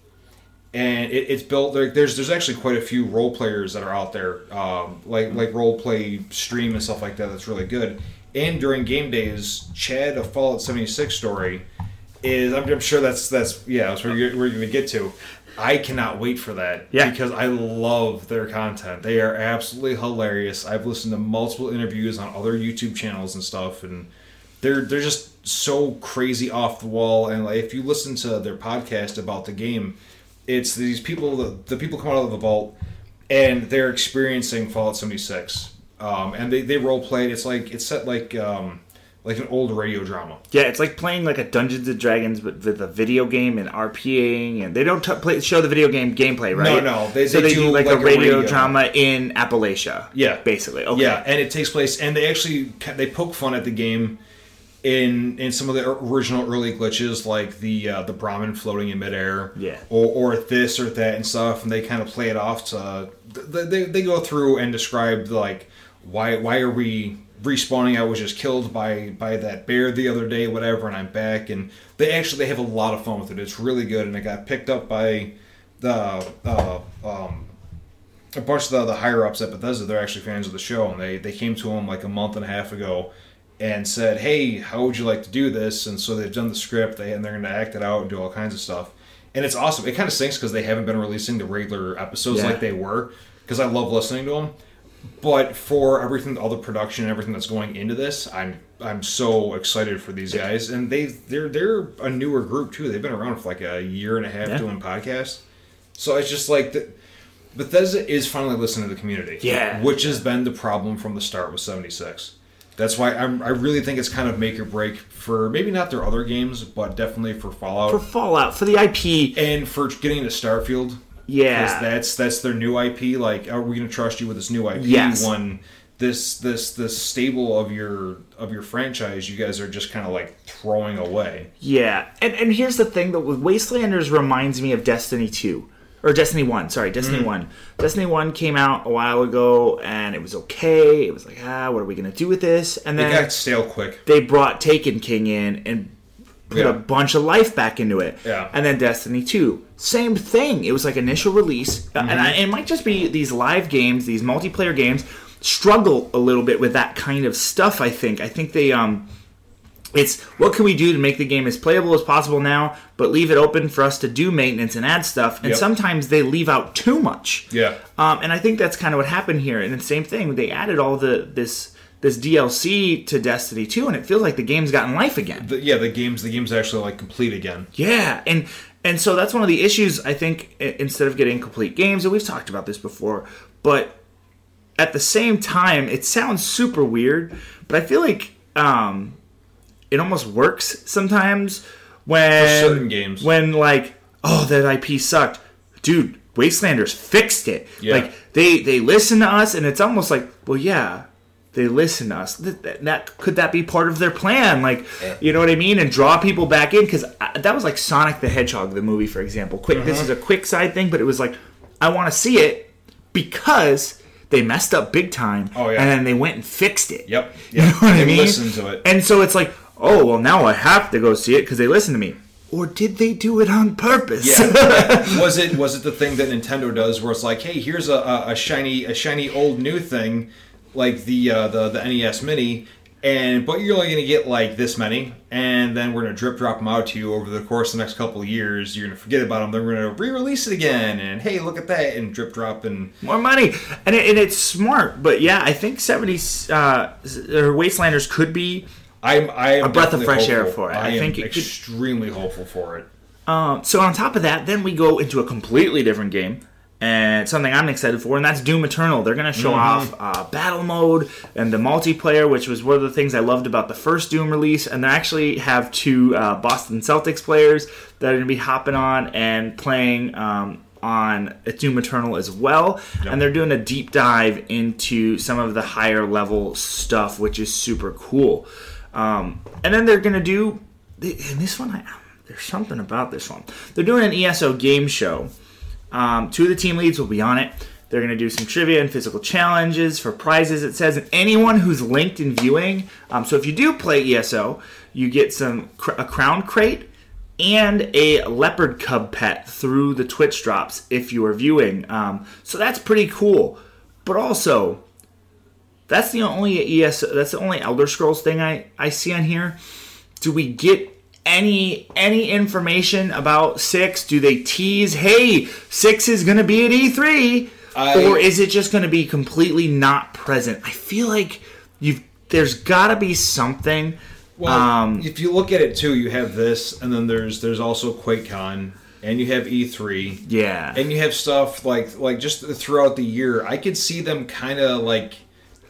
and it, it's built. There, there's there's actually quite a few role players that are out there, um, like like role play stream and stuff like that. That's really good. And during game days, Chad of Fallout 76 story is. I'm, I'm sure that's that's yeah. That's where you're, we're gonna get to. I cannot wait for that Yeah. because I love their content. They are absolutely hilarious. I've listened to multiple interviews on other YouTube channels and stuff, and they're they're just so crazy off the wall. And like, if you listen to their podcast about the game, it's these people the, the people come out of the vault and they're experiencing Fallout 76. Um, and they, they role play it. It's like it's set like um, like an old radio drama. Yeah, it's like playing like a Dungeons and Dragons, but with a video game and RPing, and they don't t- play, show the video game gameplay, right? no, they- so they they do do like, like a a radio, radio. drama in Appalachia. Yeah. basically. Okay. Yeah, and it takes place, and they actually they poke fun at the game in in some of the original early glitches, like the uh, the Brahmin floating in midair, Yeah. or or this or that and stuff, and they kind of play it off to they, they, they go through and describe like why why are we respawning? I was just killed by by that bear the other day, whatever, and I'm back, and they actually they have a lot of fun with it. It's really good, and it got picked up by the uh, um, a bunch of the, the higher ups at Bethesda, they're actually fans of the show, and they, they came to him like a month and a half ago and said, "Hey, how would you like to do this?" And so they've done the script, they and they're going to act it out and do all kinds of stuff. And it's awesome. It kind of stinks because they haven't been releasing the regular episodes Yeah. like they were, because I love listening to them. But for everything, all the production and everything that's going into this, I'm I'm so excited for these guys, and they they're they're a newer group too. They've been around for like a year and a half Yeah. doing podcasts. So it's just like the, Bethesda is finally listening to the community. Yeah. Which has been the problem from the start with 76. That's why I'm, I really think it's kind of make or break for maybe not their other games, but definitely for Fallout For Fallout, for the IP, and for getting into Starfield. Yeah. Because that's that's their new IP. Like, are we going to trust you with this new IP Yes. when this this this stable of your of your franchise you guys are just kind of like throwing away? Yeah, and and here's the thing that with Wastelanders reminds me of Destiny two or Destiny one. Sorry, Destiny Mm. one. Destiny one came out a while ago, and it was okay. It was like, ah, what are we gonna do with this? And It then got stale quick. they brought Taken King in and put Yeah. a bunch of life back into it. Yeah. And then Destiny 2, same thing. It was like initial release, Uh, and Mm-hmm. I, it might just be these live games, these multiplayer games, struggle a little bit with that kind of stuff. I think. I think they um. It's what can we do to make the game as playable as possible now, but leave it open for us to do maintenance and add stuff. And Yep. sometimes they leave out too much. Yeah. Um, and I think that's kind of what happened here. And the same thing, they added all the this this DLC to Destiny 2, and it feels like the game's gotten life again. The, yeah, the game's the game's actually like complete again. Yeah, and and so that's one of the issues. I think instead of getting complete games, and we've talked about this before, but at the same time, it sounds super weird. But I feel like um, it almost works sometimes when certain games. when like oh that IP sucked, dude. Wastelanders fixed it. Yeah. Like they they listen to us, and it's almost like well yeah. They listen to us. That, that, could that be part of their plan? Like, you know what I mean, and draw people back in because that was like Sonic the Hedgehog, the movie, for example. Quick, this Uh-huh. is a quick side thing, but it was like I want to see it because they messed up big time, Oh, yeah. and then they went and fixed it. Yep. You know Yep. what I mean? listened to it. And so it's like, oh well, now I have to go see it because they listened to me. Or did they do it on purpose? Yeah. was it was it the thing that Nintendo does where it's like, hey, here's a, a shiny a shiny old new thing, like the uh, the the NES Mini, and but you're only gonna get like this many, and then we're gonna drip drop them out to you over the course of the next couple of years. You're gonna forget about them. Then we're gonna re-release it again, and hey, look at that, and drip drop and more money, and, it, and it's smart. But yeah, I think seventy uh, or Wastelanders could be I'm I am A breath of fresh air for it. I, I am think it could- extremely hopeful for it. Um, so on top of that, then we go into a completely different game, and something I'm excited for, and that's Doom Eternal. They're going to show off uh, battle mode and the multiplayer, which was one of the things I loved about the first Doom release. And they actually have two uh, Boston Celtics players that are going to be hopping on and playing. Um, on Doom Eternal as well, and they're doing a deep dive into some of the higher level stuff, which is super cool. Um, and then they're gonna do, and this one, I, there's something about this one. They're doing an ESO game show. Um, two of the team leads will be on it. They're going to do some trivia and physical challenges for prizes. It says, and anyone who's linked in viewing. Um, so if you do play ESO, you get some a crown crate and a leopard cub pet through the Twitch drops if you are viewing. Um, so that's pretty cool. But also, that's the only ESO. That's the only Elder Scrolls thing I I see on here. Do we get any any information about six? Do they tease, hey, six is gonna be at E3? I- or is it just gonna be completely not present? I feel like you've there's gotta be something Well, Um, if you look at it too, you have this, and then there's there's also QuakeCon, and you have E3, Yeah. and you have stuff like like just throughout the year. I could see them kind of like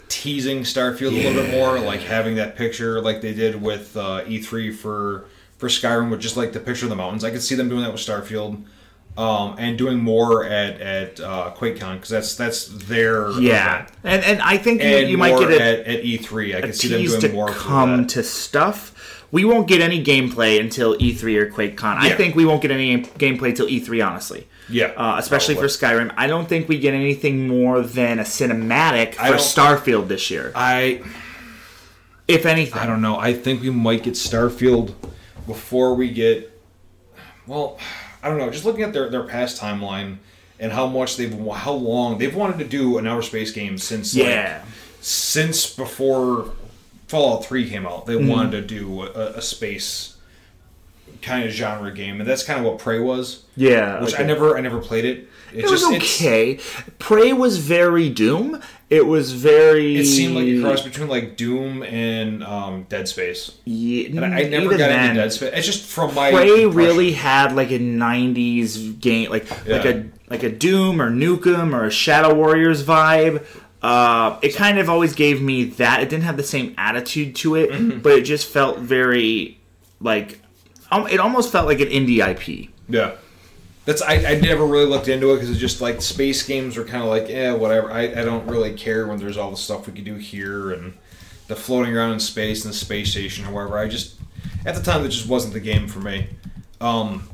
teasing Starfield a little bit more, like having that picture like they did with uh, E3 for for Skyrim, with just like the picture of the mountains. I could see them doing that with Starfield. Um, and doing more at at uh, QuakeCon because that's that's their yeah. event. And and I think you, and you might get a, at, at E3. I could see them doing to more come to stuff. We won't get any gameplay until E3 or QuakeCon. I think we won't get any gameplay till E3, honestly. Yeah, Uh, especially probably. for Skyrim. I don't think we get anything more than a cinematic for Starfield this year, I if anything. I don't know. I think we might get Starfield before we get. Well, I don't know. Just looking at their their past timeline and how much they've how long they've wanted to do an outer space game since like, Yeah. since before Fallout Three came out. Mm-hmm. They wanted to do a, a space kind of genre game, and that's kind of what Prey was. Yeah, which okay. I never I never played it. It, It was okay. Prey was very Doom. It was very. It seemed like a cross between like Doom and um, Dead Space. Yeah, And I, I never got then, into Dead Space. It's just from my Prey impression. really had like a '90s game, like like a like a Doom or Nukem or a Shadow Warriors vibe. Uh, it kind of always gave me that. It didn't have the same attitude to it, Mm-hmm. but it just felt very like it almost felt like an indie IP. Yeah. That's I, I never really looked into it because it's just like space games are kind of like eh whatever. I, I don't really care when there's all the stuff we could do here and the floating around in space and the space station or wherever I just at the time it just wasn't the game for me. Um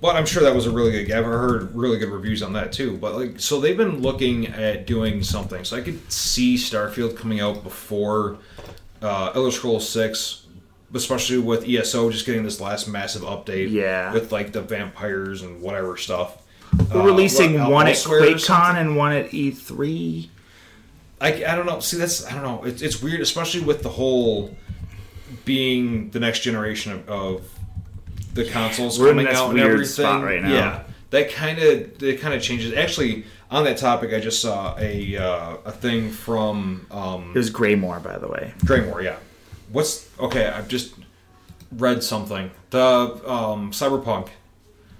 but I'm sure that was a really good game. I've heard really good reviews on that too. But like so they've been looking at doing something. So I could see Starfield coming out before uh, Elder Scrolls 6 especially with ESO just getting this last massive update Yeah. with like the vampires and whatever stuff. We're Uh, releasing what, one at QuakeCon and one at E E3. I, I don't know. See, that's I don't know. It's, it's weird, especially with the whole being the next generation of, of the consoles We're in coming out and weird everything. spot right now. Yeah, that kind of that kind of changes. Actually, on that topic, I just saw a uh, a thing from um, It was Greymoor, by the way. Draymore. Yeah, what's okay? I've just read something. The um, Cyberpunk.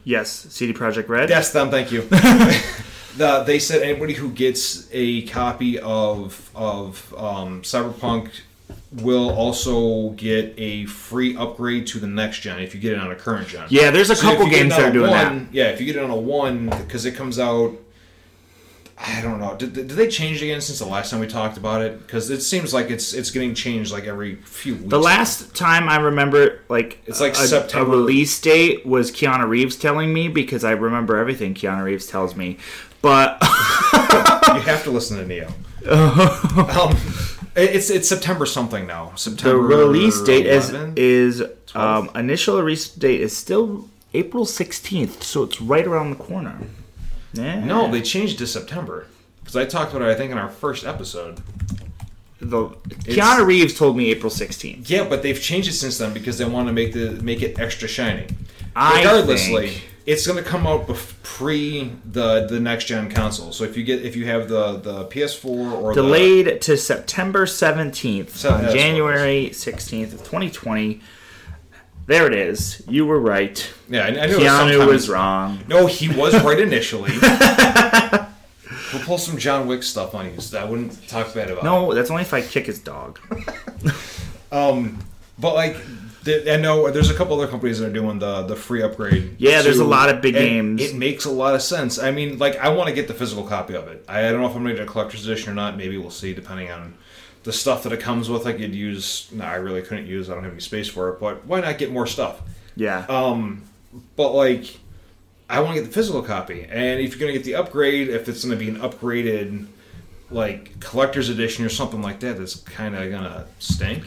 Yes, CD Projekt Red. Yes, them. Thank you. the, they said anybody who gets a copy of of um, Cyberpunk will also get a free upgrade to the next gen if you get it on a current gen. Yeah, there's a So couple you get it games that are doing one, that. Yeah, if you get it on a one because it comes out. I don't know. Did, did they change again since the last time we talked about it? Because it seems like it's it's getting changed like every few weeks. The last time I remember, like It's like a, September. a release date was Keanu Reeves telling me because I remember everything Keanu Reeves tells me. But you have to listen to Neo. um, it's it's September something now. the September release date is 11? is um, initial release date is still April sixteenth, so it's right around the corner. Yeah. No, they changed to September. Because I talked about it, I think, in our first episode. the Keanu Reeves told me April sixteenth. Yeah, but they've changed it since then because they want to make the make it extra shiny. I Regardlessly, think- it's going to come out bef- pre the the next gen console. So if you get if you have the the PS4 or Delayed to September seventeenth So- on that's what it January sixteenth of twenty twenty. There it is. You were right. yeah, I, I knew it was was wrong. No, he was right initially. we'll pull some John Wick stuff on you. So I wouldn't talk bad about. it. No, that's only if I kick his dog. Um, but like, the, I know there's a couple other companies that are doing the the free upgrade. Yeah, there's a lot of big games. It makes a lot of sense. I mean, like, I want to get the physical copy of it. I, I don't know if I'm going to get a collector's edition or not. Maybe we'll see, depending on the stuff that it comes with. I could use. No, I really couldn't use. I don't have any space for it. But why not get more stuff? Yeah. Um, but like, I want to get the physical copy. And if you're going to get the upgrade, if it's going to be an upgraded, like collector's edition or something like that, that's kind of gonna stink.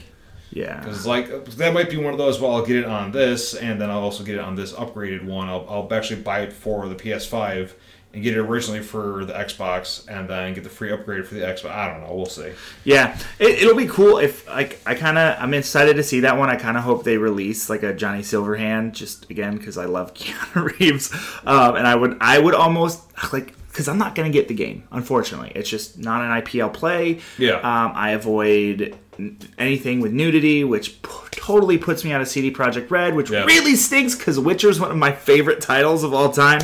yeah. Because like that might be one of those. Well, I'll get it on this, and then I'll also get it on this upgraded one. I'll, I'll actually buy it for the PS5 and get it originally for the Xbox, and then get the free upgrade for the Xbox. I don't know. We'll see. Yeah. It, it'll be cool if like I kind of I'm excited to see that one. I kind of hope they release like a Johnny Silverhand just again because I love Keanu Reeves. Um, and I would I would almost like because I'm not going to get the game. Unfortunately, it's just not an IPL play. Yeah. Um, I avoid anything with nudity, which p- totally puts me out of CD Projekt Red, which Yeah. really stinks because Witcher is one of my favorite titles of all time.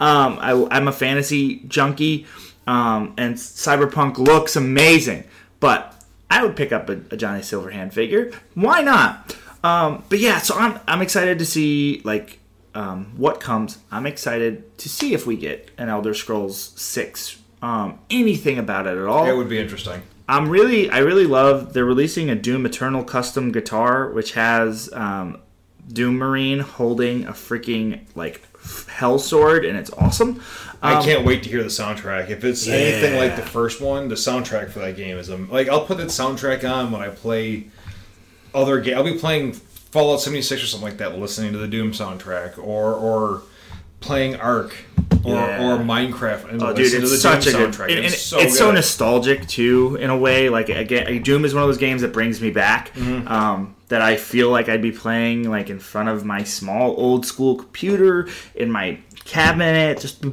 Um, I, I'm a fantasy junkie, um, and Cyberpunk looks amazing, but I would pick up a, a Johnny Silverhand figure. Why not? Um, but yeah, so I'm I'm excited to see like um, what comes. I'm excited to see if we get an Elder Scrolls Six. Um, anything about it at all? It would be interesting. I'm really, I really love. They're releasing a Doom Eternal custom guitar, which has um, Doom Marine holding a freaking like hell sword, and it's awesome. I Um, can't wait to hear the soundtrack. If it's anything like the first one, the soundtrack for that game is um, like I'll put that soundtrack on when I play other game. I'll be playing Fallout 76 or something like that, listening to the Doom soundtrack, or or playing Ark or, Yeah. or Minecraft and Oh, dude, listening to the it's such a good. soundtrack. it's so it's so nostalgic too, in a way. Like again, Doom is one of those games that brings me back. Mm-hmm. Um, that I feel like I'd be playing like in front of my small old school computer in my cabinet, just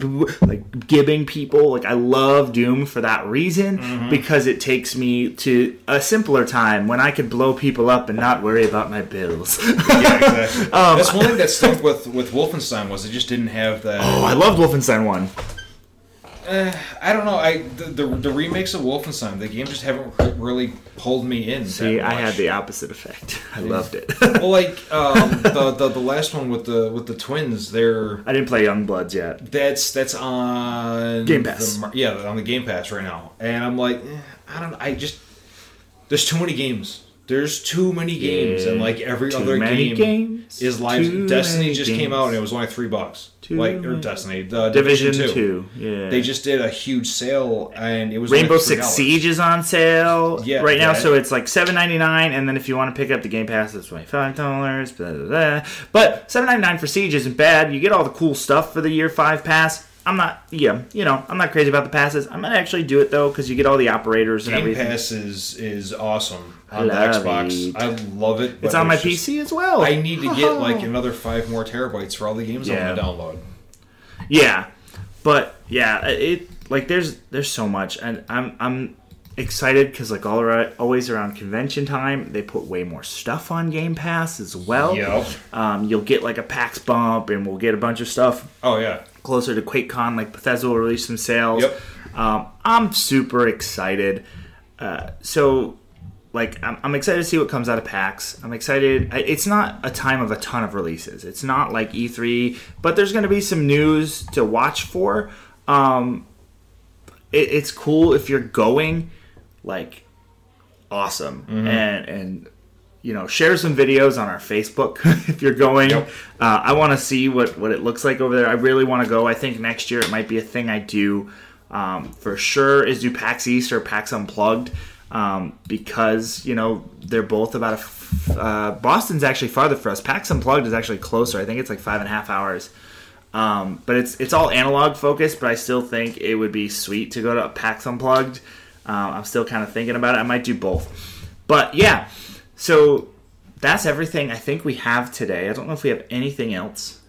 like gibbing people. Like I love Doom for that reason Mm-hmm. because it takes me to a simpler time when I could blow people up and not worry about my bills. yeah, exactly. Um, That's one thing that stunk with with Wolfenstein was it just didn't have that. oh, I loved Wolfenstein One. I don't know. I the, the the remakes of Wolfenstein, the game just haven't really pulled me in. See, I had the opposite effect. I loved it. well, like um, the, the the last one with the with the twins, they're I didn't play Youngbloods yet. that's that's on Game Pass. the yeah, on the Game Pass right now, and I'm like, eh, I don't. I just there's too many games. There's too many games, and like every Too other many game games, is live. Destiny many just came out, and it was only three bucks. Too like or Destiny, the Division, Division, Two. Yeah. They just did a huge sale, and it was Rainbow only Six $3. Siege is on sale Yeah, right now, that- so it's like seven ninety nine, and then if you want to pick up the Game Pass, it's twenty five dollars. But seven ninety nine for Siege isn't bad. You get all the cool stuff for the year five pass. I'm not, yeah, you know, I'm not crazy about the passes. I'm gonna actually do it though because you get all the operators and everything. Game everything. Pass is is awesome on the Xbox. it. I love it. It's on my just- PC as well. I need to get like another five more terabytes for all the games I want to download. Yeah, but yeah, it like there's there's so much, and I'm I'm excited because like all around, always around convention time, they put way more stuff on Game Pass as well. Yep. Um, you'll get like a PAX bump, and we'll get a bunch of stuff Oh yeah. Closer to QuakeCon. Like Bethesda will release some sales. Yep. Um, I'm super excited. Uh, so, like, I'm, I'm excited to see what comes out of PAX. I'm excited. I- It's not a time of a ton of releases. It's not like E3, but there's going to be some news to watch for. Um, it, it's cool if you're going. Like, awesome, and and you know, share some videos on our Facebook if you're going. Yep. Uh, I want to see what, what it looks like over there. I really want to go. I think next year it might be a thing I do um, for sure is do PAX East or PAX Unplugged um, because, you know, they're both about a. F- uh, Boston's actually farther for us. PAX Unplugged is actually closer. I think it's like five and a half hours. Um, but it's it's all analog focused, but I still think it would be sweet to go to PAX Unplugged. Um, I'm still kind of thinking about it. I might do both. But yeah, so that's everything I think we have today. I don't know if we have anything else.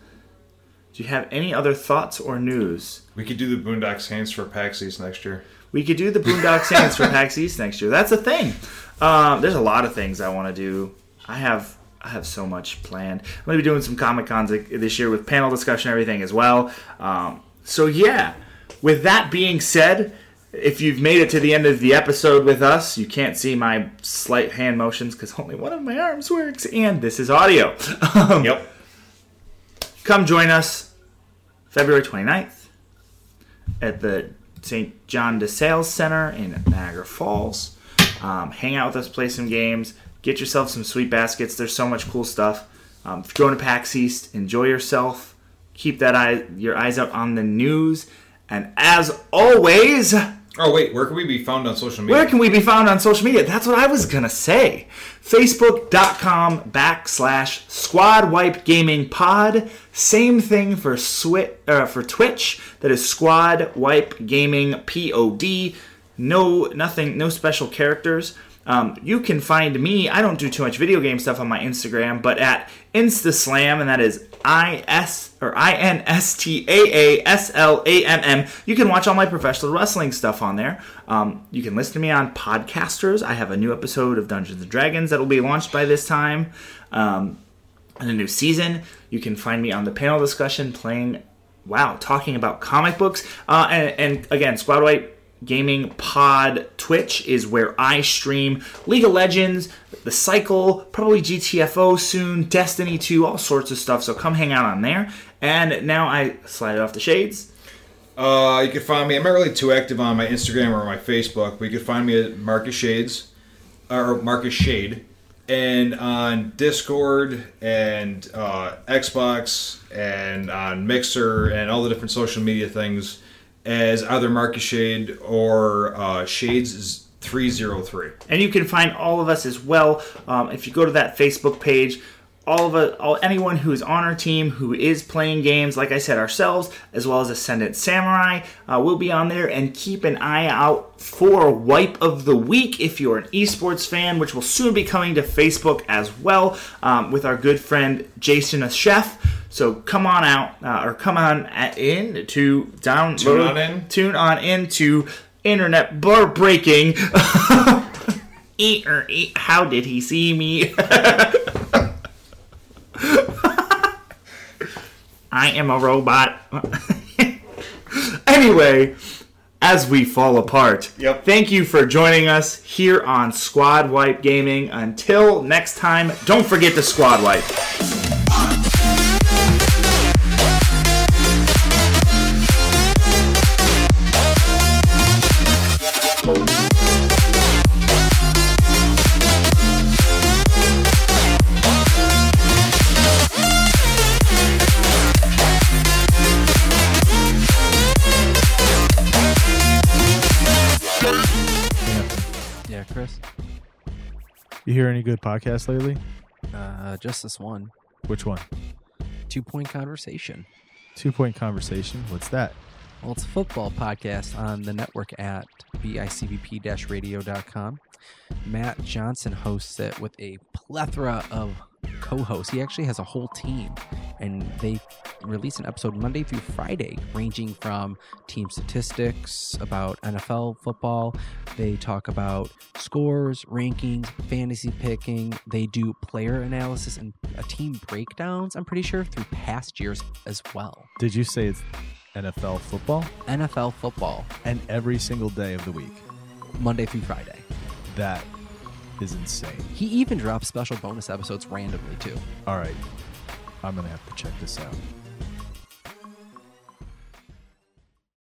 Do you have any other thoughts or news? We could do the Boondock Saints for PAX East next year. We could do the Boondock Saints for PAX East next year. That's a thing. Um, there's a lot of things I want to do. I have I have so much planned. I'm gonna be doing some Comic Cons this year with panel discussion, and everything as well. Um, so yeah. With that being said, if you've made it to the end of the episode with us, you can't see my slight hand motions because only one of my arms works, and this is audio. Um, Yep. come join us February 29th at the St. John de LaSalle Center in Niagara Falls. Um, hang out with us, play some games, get yourself some sweet baskets. There's so much cool stuff. Um, if you're going to PAX East, enjoy yourself. Keep that eye, your eyes out on the news. And as always, Oh wait, where can we be found on social media? where can we be found on social media? That's what I was gonna say. Facebook.com backslash Squad Wipe Gaming Pod. Same thing for Swi- uh, for Twitch. That is Squad Wipe Gaming Pod. No, nothing, no special characters. Um, you can find me. I don't do too much video game stuff on my Instagram, but at InstaSlam, and that is I S or I N S T A A S L A M M. You can watch all my professional wrestling stuff on there. Um, you can listen to me on Podcasters. I have a new episode of Dungeons and Dragons that will be launched by this time. Um, in a new season. You can find me on the panel discussion playing, wow, talking about comic books. Uh, and, and again, Squad Wipe Gaming Pod Twitch is where I stream League of Legends, The Cycle, probably GTFO soon, Destiny 2, all sorts of stuff. So come hang out on there. And now I slide off the shades. Uh, you can find me. I'm not really too active on my Instagram or my Facebook, but you can find me at Marcus Shades or Marcus Shade, and on Discord and uh, Xbox and on Mixer and all the different social media things as either Marcus Shade or uh, Shades 303. and you can find all of us as well um, if you go to that facebook page all of it, all, anyone who is on our team who is playing games like i said ourselves as well as ascendant samurai uh, will be on there. And keep an eye out for wipe of the week if you're an esports fan which will soon be coming to facebook as well um, with our good friend jason a. Chef. So come on out uh, or come on at, in to download Tune on in. tune on into internet bar breaking. Eat or eat. How did he see me i am a robot. Anyway as we fall apart Yep. thank you for joining us here on squad wipe gaming. Until next time don't forget to squad wipe hear any good podcasts lately? Uh, just this one. Which one? Two point conversation. Two Point Conversation. What's that? Well, it's a football podcast on the network at bicbp radio.com. Matt Johnson hosts it with a plethora of co hosts. He actually has a whole team, and they release an episode Monday through Friday, ranging from team statistics about NFL football. They talk about scores, rankings, fantasy picking. They do player analysis and team breakdowns, I'm pretty sure, through past years as well. Did you say it's NFL football? NFL football, And every single day of the week. Monday through Friday. That is insane. He even drops special bonus episodes randomly too. All right. I'm going to have to check this out.